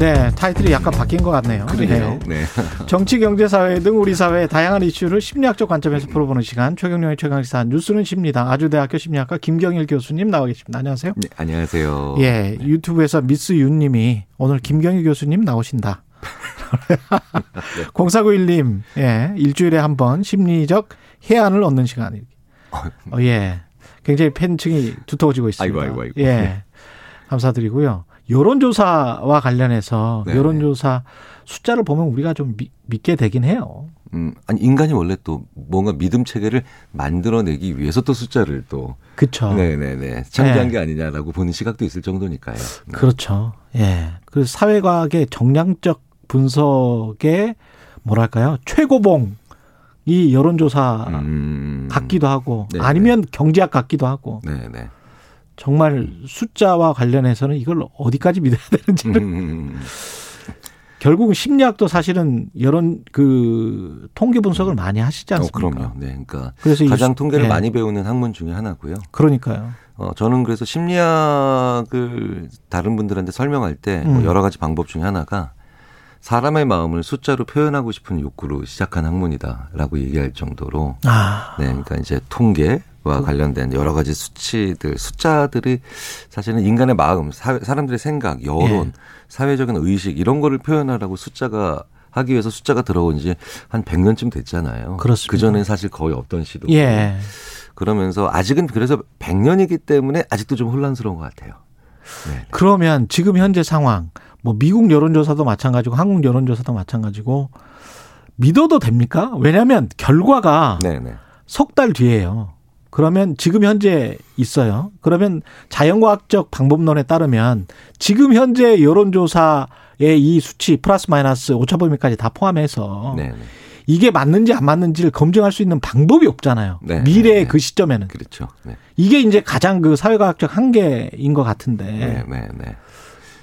네, 타이틀이 약간 바뀐 것 같네요. 그러네요. 네. 정치, 경제, 사회 등 우리 사회의 다양한 이슈를 심리학적 관점에서 풀어보는 시간 최경영의 최강시사 뉴스는 십니다. 아주대학교 심리학과 김경일 교수님 나와 계십니다. 안녕하세요. 네, 안녕하세요. 예, 유튜브에서 미스 윤님이 오늘 김경일 교수님 나오신다. 0491님, 예, 일주일에 한 번 심리적 해안을 얻는 시간. 어, 예. 굉장히 팬층이 두터워지고 있습니다. 아이고, 아이고, 아이고. 예. 감사드리고요. 여론조사와 관련해서 네. 여론조사 숫자를 보면 우리가 좀 미- 믿게 되긴 해요. 음, 아니 인간이 원래 또 뭔가 믿음 체계를 만들어내기 위해서 또 숫자를 또 그렇죠. 네네네 창조한 네. 게 아니냐라고 보는 시각도 있을 정도니까요. 네. 그렇죠. 예. 그래서 사회과학의 정량적 분석의 뭐랄까요? 최고봉 이 여론조사 음, 같기도 하고 네, 아니면 경제학 같기도 하고 네네. 정말 숫자와 관련해서는 이걸 어디까지 믿어야 되는지를 음, 결국은 심리학도 사실은 여론 그 통계 분석을 많이 하시지 어, 않습니까? 그럼요. 네, 그러니까 그래서 이 가장 수- 통계를 예. 많이 배우는 학문 중에 하나고요. 그러니까요. 어, 저는 그래서 심리학을 다른 분들한테 설명할 때뭐 음. 여러 가지 방법 중에 하나가 사람의 마음을 숫자로 표현하고 싶은 욕구로 시작한 학문이다라고 얘기할 정도로 아, 네, 그러니까 이제 통계 와 관련된 여러 가지 수치들, 숫자들이 사실은 인간의 마음, 사, 사람들의 생각, 여론, 예. 사회적인 의식 이런 거를 표현하라고 숫자가 하기 위해서 숫자가 들어온 지 한 100년쯤 됐잖아요. 그렇습니다. 그 전엔 사실 거의 없던 시도. 예. 그러면서 아직은 그래서 100년이기 때문에 아직도 좀 혼란스러운 것 같아요. 네. 그러면 지금 현재 상황, 뭐 미국 여론조사도 마찬가지고 한국 여론조사도 마찬가지고 믿어도 됩니까? 왜냐하면 결과가 네, 네. 석달 뒤에요. 그러면 지금 현재 있어요. 그러면 자연과학적 방법론에 따르면 지금 현재 여론조사의 이 수치 플러스 마이너스 오차범위까지 다 포함해서 네, 네. 이게 맞는지 안 맞는지를 검증할 수 있는 방법이 없잖아요. 네, 미래의 네, 네. 그 시점에는 그렇죠. 네. 이게 이제 가장 그 사회과학적 한계인 것 같은데 네, 네, 네.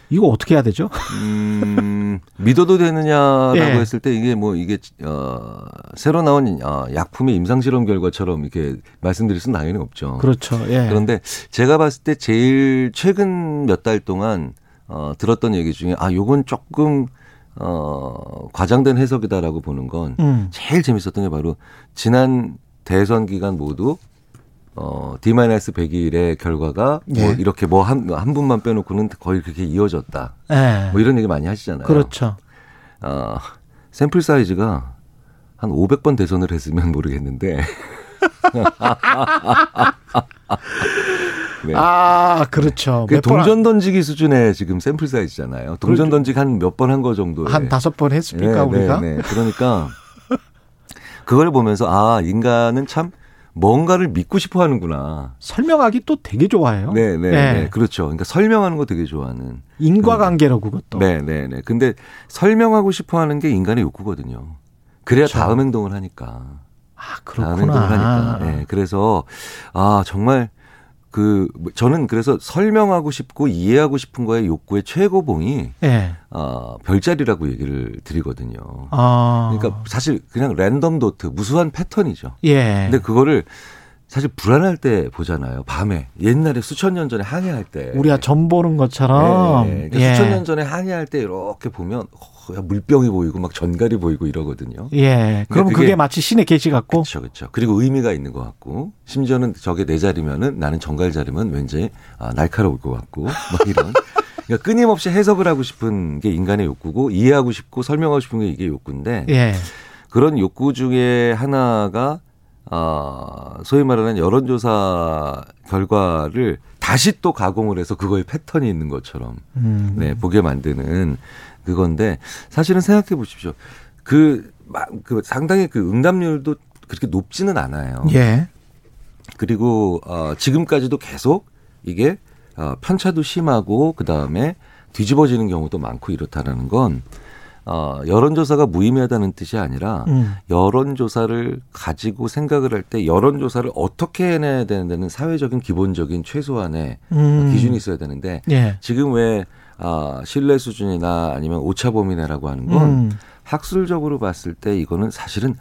이거 어떻게 해야 되죠? 음, 믿어도 되느냐라고 예. 했을 때 이게 뭐 이게 어 새로 나온 어, 약품의 임상 실험 결과처럼 이렇게 말씀드릴 수는 당연히 없죠. 그렇죠. 예. 그런데 제가 봤을 때 제일 최근 몇 달 동안 어 들었던 얘기 중에 아 요건 조금 어 과장된 해석이다라고 보는 건 음. 제일 재밌었던 게 바로 지난 대선 기간 모두 어 D-100일의 결과가 뭐 예. 이렇게 뭐 한 한 분만 빼놓고는 거의 그렇게 이어졌다. 예. 뭐 이런 얘기 많이 하시잖아요. 그렇죠. 어, 샘플 사이즈가 한 500번 대선을 했으면 모르겠는데. 네. 아, 그렇죠. 그 동전 던지기 수준의 지금 샘플 사이즈잖아요. 동전 던지기 한 몇 번 한 거 정도. 한 다섯 번 했습니까, 우리가? 네, 그러니까 그걸 보면서 아 인간은 참 뭔가를 믿고 싶어 하는구나. 설명하기 또 되게 좋아해요. 네, 네, 예. 네. 그렇죠. 그러니까 설명하는 거 되게 좋아하는. 인과관계로 그것도. 네, 네, 네. 근데 설명하고 싶어 하는 게 인간의 욕구거든요. 그래야 그렇죠. 다음 행동을 하니까. 아, 다음 행동을 하니까. 그렇구나. 네, 그래서 아, 정말 그 저는 그래서 설명하고 싶고 이해하고 싶은 거의 욕구의 최고봉이 예. 어, 별자리라고 얘기를 드리거든요. 아. 그러니까 사실 그냥 랜덤 도트 무수한 패턴이죠. 예. 근데 그거를 사실 불안할 때 보잖아요. 밤에 옛날에 수천 년 전에 항해할 때 우리가 점 보는 것처럼. 네, 네. 그러니까 예. 수천 년 전에 항해할 때 이렇게 보면 어, 야, 물병이 보이고 막 전갈이 보이고 이러거든요. 예. 그러면 그게 그게 마치 신의 계시 같고. 그렇죠, 그렇죠. 그리고 의미가 있는 것 같고 심지어는 저게 내 자리면은 나는 전갈 자리면 왠지 아, 날카로울 것 같고 뭐 이런. 그러니까 끊임없이 해석을 하고 싶은 게 인간의 욕구고 이해하고 싶고 설명하고 싶은 게 이게 욕구인데 예. 그런 욕구 중에 하나가 아, 소위 말하는 여론조사 결과를 다시 또 가공을 해서 그거에 패턴이 있는 것처럼 음. 네, 보게 만드는 그건데 사실은 생각해 보십시오. 그, 마- 그 상당히 그 응답률도 그렇게 높지는 않아요. 예. 그리고 어, 지금까지도 계속 이게 어, 편차도 심하고 그 다음에 뒤집어지는 경우도 많고 이렇다라는 건 어, 여론조사가 무의미하다는 뜻이 아니라 음. 여론조사를 가지고 생각을 할 때 여론조사를 어떻게 해내야 되는 데는 사회적인 기본적인 최소한의 음. 기준이 있어야 되는데 예. 지금 왜 아, 신뢰 수준이나 아니면 오차 범위 내라고 하는 건 음. 학술적으로 봤을 때 이거는 사실은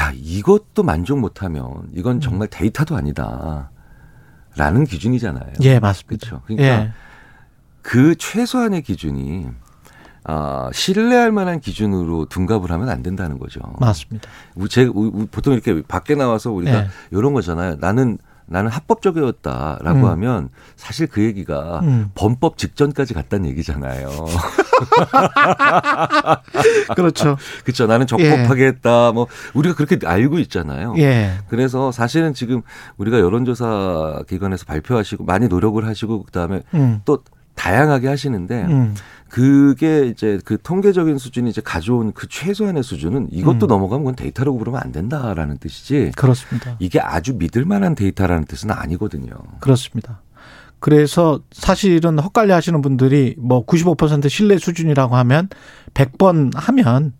야 이것도 만족 못하면 이건 정말 데이터도 아니다. 라는 기준이잖아요. 예, 맞습니다. 그렇죠. 그러니까 예. 그 최소한의 기준이 아, 신뢰할 만한 기준으로 둔갑을 하면 안 된다는 거죠. 맞습니다. 우- 제 보통 이렇게 밖에 나와서 우리가 예. 이런 거잖아요. 나는 나는 합법적이었다라고 음. 하면 사실 그 얘기가 음. 범법 직전까지 갔다는 얘기잖아요. 그렇죠. 그렇죠. 나는 적법하게 했다. 뭐 우리가 그렇게 알고 있잖아요. 예. 그래서 사실은 지금 우리가 여론조사 기관에서 발표하시고 많이 노력을 하시고 그다음에 음. 또 다양하게 하시는데 음. 그게 이제 그 통계적인 수준이 이제 가져온 그 최소한의 수준은 이것도 음. 넘어가면 그건 데이터라고 부르면 안 된다라는 뜻이지 그렇습니다. 이게 아주 믿을 만한 데이터라는 뜻은 아니거든요. 그렇습니다. 그래서 사실은 헛갈려 하시는 분들이 뭐 95% 신뢰 수준이라고 하면 100번 하면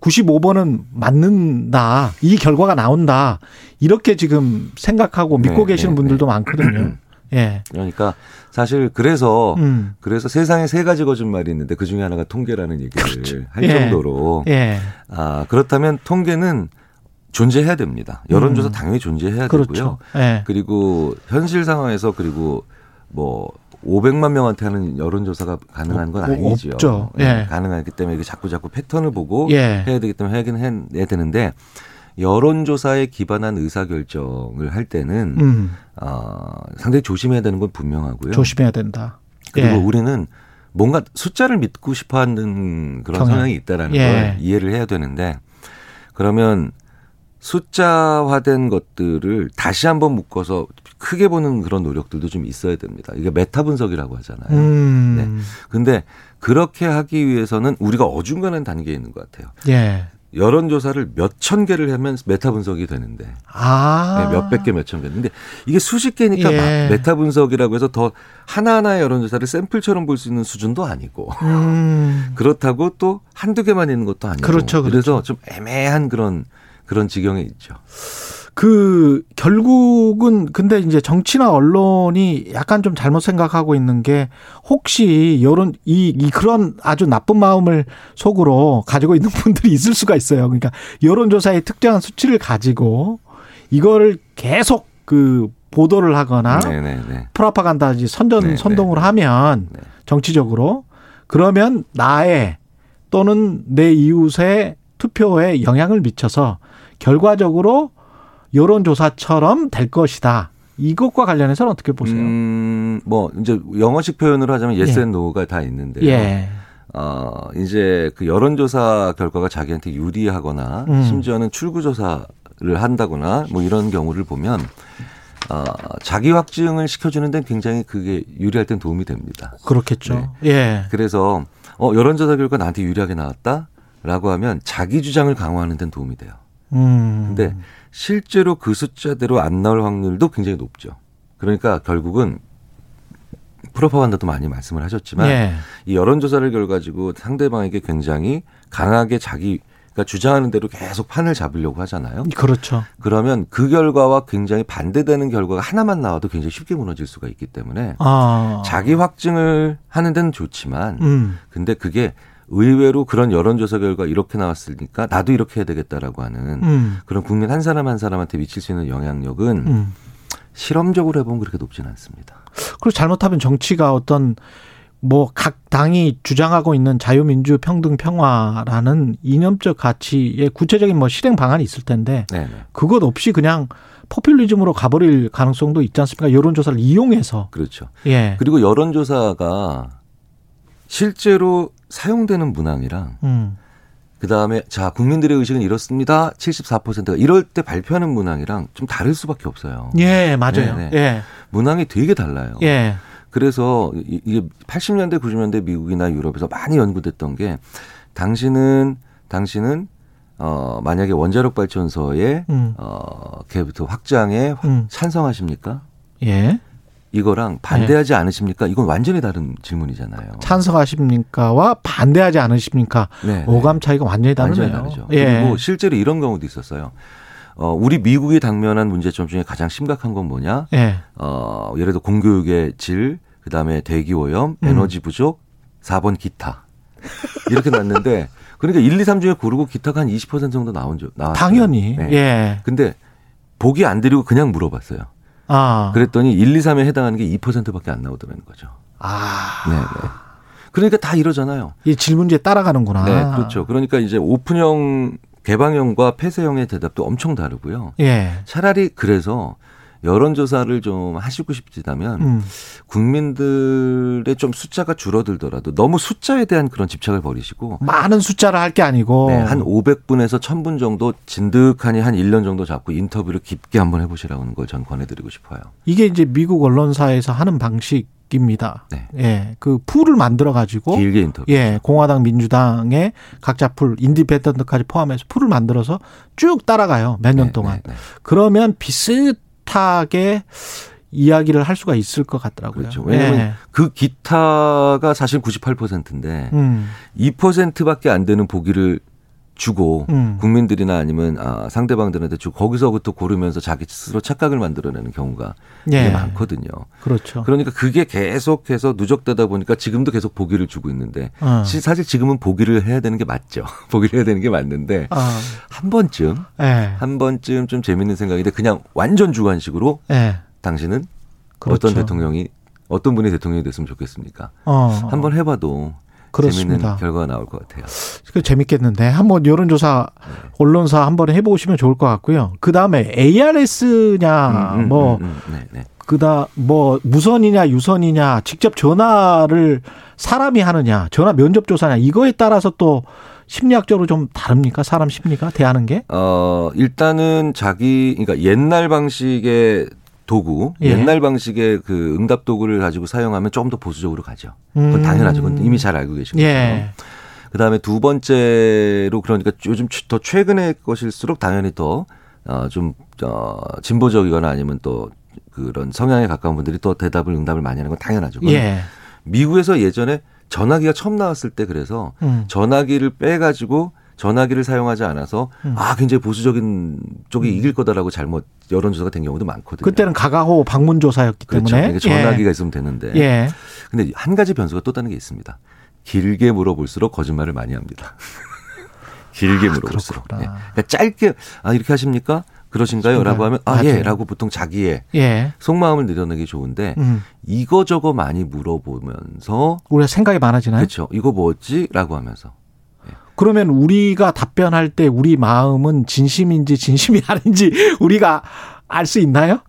95번은 맞는다. 이 결과가 나온다. 이렇게 지금 생각하고 믿고 네, 계시는 네, 분들도 많거든요. 예. 그러니까 사실 그래서 음. 그래서 세상에 세 가지 거짓말이 있는데 그 중에 하나가 통계라는 얘기를 할 예. 정도로 예. 아 그렇다면 통계는 존재해야 됩니다. 여론조사 음. 당연히 존재해야 그렇죠. 되고요. 예. 그리고 현실 상황에서 그리고 뭐 500만 명한테 하는 여론조사가 가능한 건 없- 아니죠. 없죠. 네, 예. 가능하기 때문에 이게 자꾸 자꾸 패턴을 보고 예. 해야 되기 때문에 하긴 해야 되는데 여론조사에 기반한 의사결정을 할 때는 음. 어, 상당히 조심해야 되는 건 분명하고요. 조심해야 된다. 그리고 예. 우리는 뭔가 숫자를 믿고 싶어 하는 그런 경향. 성향이 있다라는 예. 걸 이해를 해야 되는데 그러면 숫자화된 것들을 다시 한번 묶어서 크게 보는 그런 노력들도 좀 있어야 됩니다. 이게 메타 분석이라고 하잖아요. 음. 네. 근데 그렇게 하기 위해서는 우리가 어중간한 단계에 있는 것 같아요. 예. 여론 조사를 몇 천 개를 하면 메타 분석이 되는데 아. 네, 몇백 개, 몇천 개. 근데 이게 수십 개니까 예. 마- 메타 분석이라고 해서 더 하나하나의 여론 조사를 샘플처럼 볼 수 있는 수준도 아니고 음. 그렇다고 또 한두 개만 있는 것도 아니고 그렇죠, 그렇죠. 래서 좀 애매한 그런 그런 지경에 있죠. 그 결국은 근데 이제 정치나 언론이 약간 좀 잘못 생각하고 있는 게 혹시 여론 이, 이 그런 아주 나쁜 마음을 속으로 가지고 있는 분들이 있을 수가 있어요. 그러니까 여론조사의 특정한 수치를 가지고 이거를 계속 그 보도를 하거나 네네네. 프라파간다지 선전 네, 선동을 네. 하면 네. 정치적으로 그러면 나의 또는 내 이웃의 투표에 영향을 미쳐서 결과적으로 여론조사처럼 될 것이다. 이것과 관련해서는 어떻게 보세요? 음, 뭐 이제 영어식 표현으로 하자면 yes 예. and no가 다 있는데요. 예. 어, 이제 그 여론조사 결과가 자기한테 유리하거나 음. 심지어는 출구조사를 한다거나 뭐 이런 경우를 보면 어, 자기 확증을 시켜주는 데는 굉장히 그게 유리할 땐 도움이 됩니다. 그렇겠죠. 네. 예. 그래서 어, 여론조사 결과 나한테 유리하게 나왔다 라고 하면 자기 주장을 강화하는 데는 도움이 돼요. 음. 근데 실제로 그 숫자대로 안 나올 확률도 굉장히 높죠. 그러니까 결국은 프로파간다도 많이 말씀을 하셨지만 예. 이 여론조사를 결 가지고 상대방에게 굉장히 강하게 자기가 주장하는 대로 계속 판을 잡으려고 하잖아요. 그렇죠. 그러면 그 결과와 굉장히 반대되는 결과가 하나만 나와도 굉장히 쉽게 무너질 수가 있기 때문에 아. 자기 확증을 하는 데는 좋지만 음. 근데 그게 의외로 그런 여론조사 결과 이렇게 나왔으니까 나도 이렇게 해야 되겠다라고 하는 음. 그런 국민 한 사람 한 사람한테 미칠 수 있는 영향력은 음. 실험적으로 해보면 그렇게 높지는 않습니다. 그리고 잘못하면 정치가 어떤 뭐 각 당이 주장하고 있는 자유민주 평등 평화라는 이념적 가치의 구체적인 뭐 실행 방안이 있을 텐데 네네. 그것 없이 그냥 포퓰리즘으로 가버릴 가능성도 있지 않습니까? 여론조사를 이용해서. 그렇죠. 예. 그리고 여론조사가 실제로 사용되는 문항이랑 음. 그 다음에 자 국민들의 의식은 이렇습니다. 74%가 이럴 때 발표하는 문항이랑 좀 다를 수밖에 없어요. 예, 맞아요. 네, 네. 예. 문항이 되게 달라요. 예. 그래서 이- 이게 80년대 90년대 미국이나 유럽에서 많이 연구됐던 게 당신은 당신은 어 만약에 원자력 발전소의 음. 어 개부터 확장에 확- 음. 찬성하십니까? 예. 이거랑 반대하지 않으십니까? 이건 완전히 다른 질문이잖아요. 찬성하십니까와 반대하지 않으십니까? 네, 네. 오감 차이가 완전히 다르네요. 완전히 다르죠. 예. 그리고 실제로 이런 경우도 있었어요. 어, 우리 미국이 당면한 문제점 중에 가장 심각한 건 뭐냐? 예. 어, 예를 들어 공교육의 질, 그 다음에 대기 오염, 음. 에너지 부족, 4번 기타. 이렇게 났는데, 그러니까 1, 2, 3 중에 고르고 기타가 한 20% 정도 나온 줄, 나왔어요. 당연히. 네. 예. 근데 보기 안 드리고 그냥 물어봤어요. 아. 그랬더니 1, 2, 3에 해당하는 게 2%밖에 안 나오더라는 거죠. 아. 네, 네. 그러니까 다 이러잖아요. 이 질문지에 따라가는구나. 네, 그렇죠. 그러니까 이제 오픈형, 개방형과 폐쇄형의 대답도 엄청 다르고요. 예. 차라리 그래서 여론조사를 좀 하시고 싶다면 음. 국민들의 좀 숫자가 줄어들더라도 너무 숫자에 대한 그런 집착을 버리시고 많은 숫자를 할 게 아니고. 네, 한 500분에서 1000분 정도 진득하니 한 1년 정도 잡고 인터뷰를 깊게 한번 해보시라는 걸 전 권해드리고 싶어요. 이게 이제 미국 언론사에서 하는 방식 입니다. 네. 예. 그 풀을 만들어 가지고 길게 인터뷰. 예, 공화당, 민주당의 각자 풀, independent까지 포함해서 풀을 만들어서 쭉 따라가요. 몇년 네, 동안. 네, 네. 그러면 비슷 하게 이야기를 할 수가 있을 것 같더라고요. 그렇죠. 왜냐하면 예. 그 기타가 사실 98%인데 음, 2%밖에 안 되는 보기를 주고 음. 국민들이나 아니면 아, 상대방들한테 주고 거기서부터 고르면서 자기 스스로 착각을 만들어내는 경우가 예. 많거든요. 그렇죠. 그러니까 그게 계속해서 누적되다 보니까 지금도 계속 보기를 주고 있는데 어. 시- 사실 지금은 보기를 해야 되는 게 맞죠. 보기를 해야 되는 게 맞는데 아, 한 번쯤 예. 한 번쯤 좀 재밌는 생각인데 그냥 완전 주관식으로 예. 당신은 그렇죠. 어떤 대통령이 어떤 분이 대통령이 됐으면 좋겠습니까? 어. 한번 해봐도 그렇습니다. 재밌는 결과가 나올 것 같아요. 그 재밌겠는데 한번 여론조사 언론사 한번 해보시면 좋을 것 같고요. 그 다음에 ARS냐 음, 음, 뭐 음, 음, 네, 네. 그다 뭐 무선이냐 유선이냐 직접 전화를 사람이 하느냐 전화 면접 조사냐 이거에 따라서 또 심리학적으로 좀 다릅니까 사람 심리가 대하는 게? 어, 일단은 자기, 그러니까 옛날 방식의 도구, 예. 옛날 방식의 그 응답 도구를 가지고 사용하면 좀더 보수적으로 가죠. 그건 음. 당연하죠. 그건 이미 잘 알고 계신 거죠. 예. 그 다음에 두 번째로 그러니까 요즘 더 최근의 것일수록 당연히 더, 어, 좀, 어, 진보적이거나 아니면 또 그런 성향에 가까운 분들이 또 대답을 응답을 많이 하는 건 당연하죠. 예. 미국에서 예전에 전화기가 처음 나왔을 때 그래서 음. 전화기를 빼가지고 전화기를 사용하지 않아서 음. 아 굉장히 보수적인 쪽이 이길 거다라고 잘못 여론조사가 된 경우도 많거든요. 그때는 가가호 방문 조사였기 그렇죠. 때문에 전화기가 있으면 되는데. 예. 예. 근데 한 가지 변수가 또 다른 게 있습니다. 길게 물어볼수록 거짓말을 많이 합니다. 길게 물어볼수록. 그렇구나. 예. 그러니까 짧게 아 이렇게 하십니까? 그러신가요? 라고 하면 아 맞아요. 예. 라고 보통 자기의 예. 속마음을 내려내기 좋은데 음. 이거 저거 많이 물어보면서 우리가 생각이 많아지나요? 그렇죠. 이거 뭐지? 라고 하면서. 그러면 우리가 답변할 때 우리 마음은 진심인지 진심이 아닌지 우리가 알 수 있나요?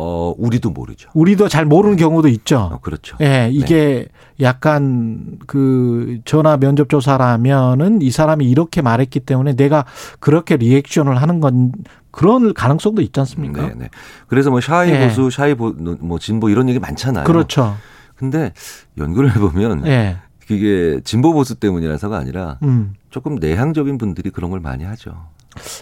어, 우리도 모르죠. 우리도 잘 모르는 경우도 어, 있죠. 그렇죠. 예, 이게 약간 그 전화 면접 조사라면은 이 사람이 이렇게 말했기 때문에 내가 그렇게 리액션을 하는 건 그런 가능성도 있지 않습니까? 네, 네. 그래서 뭐 샤이 예. 보수, 샤이 보, 뭐 진보 이런 얘기 많잖아요. 그렇죠. 근데 연구를 해보면 예. 그게 진보 보수 때문이라서가 아니라 음. 조금 내향적인 분들이 그런 걸 많이 하죠.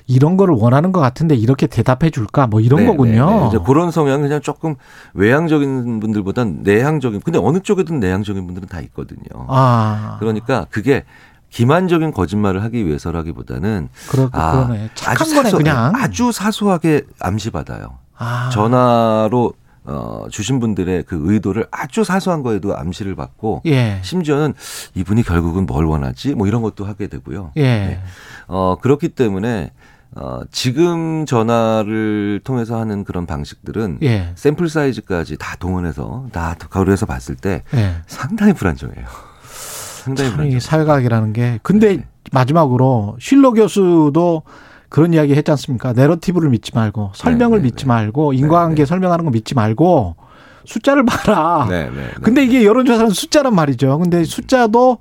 이런 거를 원하는 것 같은데 이렇게 대답해 줄까? 뭐 이런 네, 거군요. 네, 네. 이제 그런 성향 그냥 조금 외향적인 분들보단 내향적인. 근데 어느 쪽에든 내향적인 분들은 다 있거든요. 아. 그러니까 그게 기만적인 거짓말을 하기 위해서라기보다는 그러, 아, 그러네. 착한 아주 거네, 사소- 그냥. 아주 사소하게 암시받아요. 아. 전화로 어, 주신 분들의 그 의도를 아주 사소한 거에도 암시를 받고 예. 심지어는 이분이 결국은 뭘 원하지 뭐 이런 것도 하게 되고요. 예. 네. 어, 그렇기 때문에 어, 지금 전화를 통해서 하는 그런 방식들은 예. 샘플 사이즈까지 다 동원해서 다 가루해서 봤을 때 예. 상당히 불안정해요. 상당히 불안정. 사회과학이라는 게. 근데 네. 마지막으로 실로 교수도 그런 이야기 했지 않습니까? 내러티브를 믿지 말고 설명을 네, 네, 믿지 네. 말고 인과관계 네. 설명하는 거 믿지 말고 숫자를 봐라. 네, 네, 네. 근데 이게 여론조사는 숫자란 말이죠. 근데 숫자도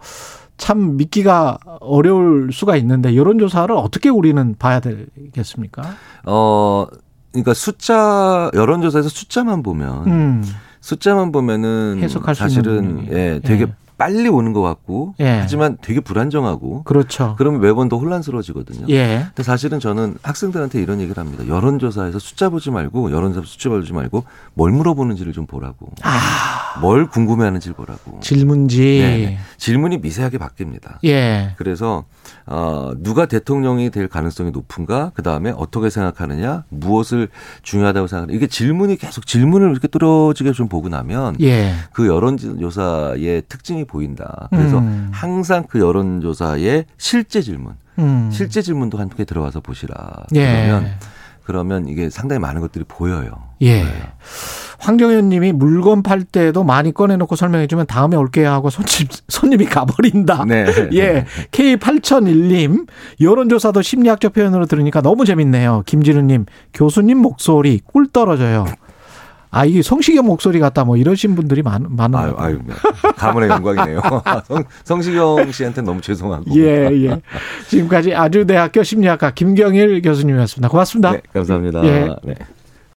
참 믿기가 어려울 수가 있는데 여론조사를 어떻게 우리는 봐야 되겠습니까? 어, 그러니까 숫자 여론조사에서 숫자만 보면 음. 숫자만 보면은 해석할 수 사실은. 예, 되게 예. 빨리 오는 것 같고 예. 하지만 되게 불안정하고 그렇죠. 그러면 매번 더 혼란스러워지거든요. 예. 근데 사실은 저는 학생들한테 이런 얘기를 합니다. 여론조사에서 숫자 보지 말고 여론조사 숫자 보지 말고 뭘 물어보는지를 좀 보라고. 아, 뭘 궁금해하는지를 보라고. 질문지. 네. 질문이 미세하게 바뀝니다. 예. 그래서 어, 누가 대통령이 될 가능성이 높은가? 그 다음에 어떻게 생각하느냐? 무엇을 중요하다고 생각하느냐? 이게 질문이 계속 질문을 이렇게 뚫어지게 좀 보고 나면 예. 그 여론조사의 특징이 보인다. 그래서 음. 항상 그 여론조사의 실제 질문, 음. 실제 질문도 함께 들어가서 보시라. 예. 그러면 그러면 이게 상당히 많은 것들이 보여요. 예. 보여요. 황정현 님이 물건 팔 때도 많이 꺼내놓고 설명해주면 다음에 올게요 하고 손님, 손님이 가버린다. 네. 예. K8001님, 여론조사도 심리학적 표현으로 들으니까 너무 재밌네요. 김진우님, 교수님 목소리 꿀 떨어져요. 아, 이게 성시경 목소리 같다 뭐 이러신 분들이 많, 많은 아유. 아유, 네. 가문의 영광이네요. 성, 성시경 씨한테 너무 죄송하고. 예, 예. 지금까지 아주대학교 심리학과 김경일 교수님이었습니다. 고맙습니다. 네, 감사합니다. 예. 네.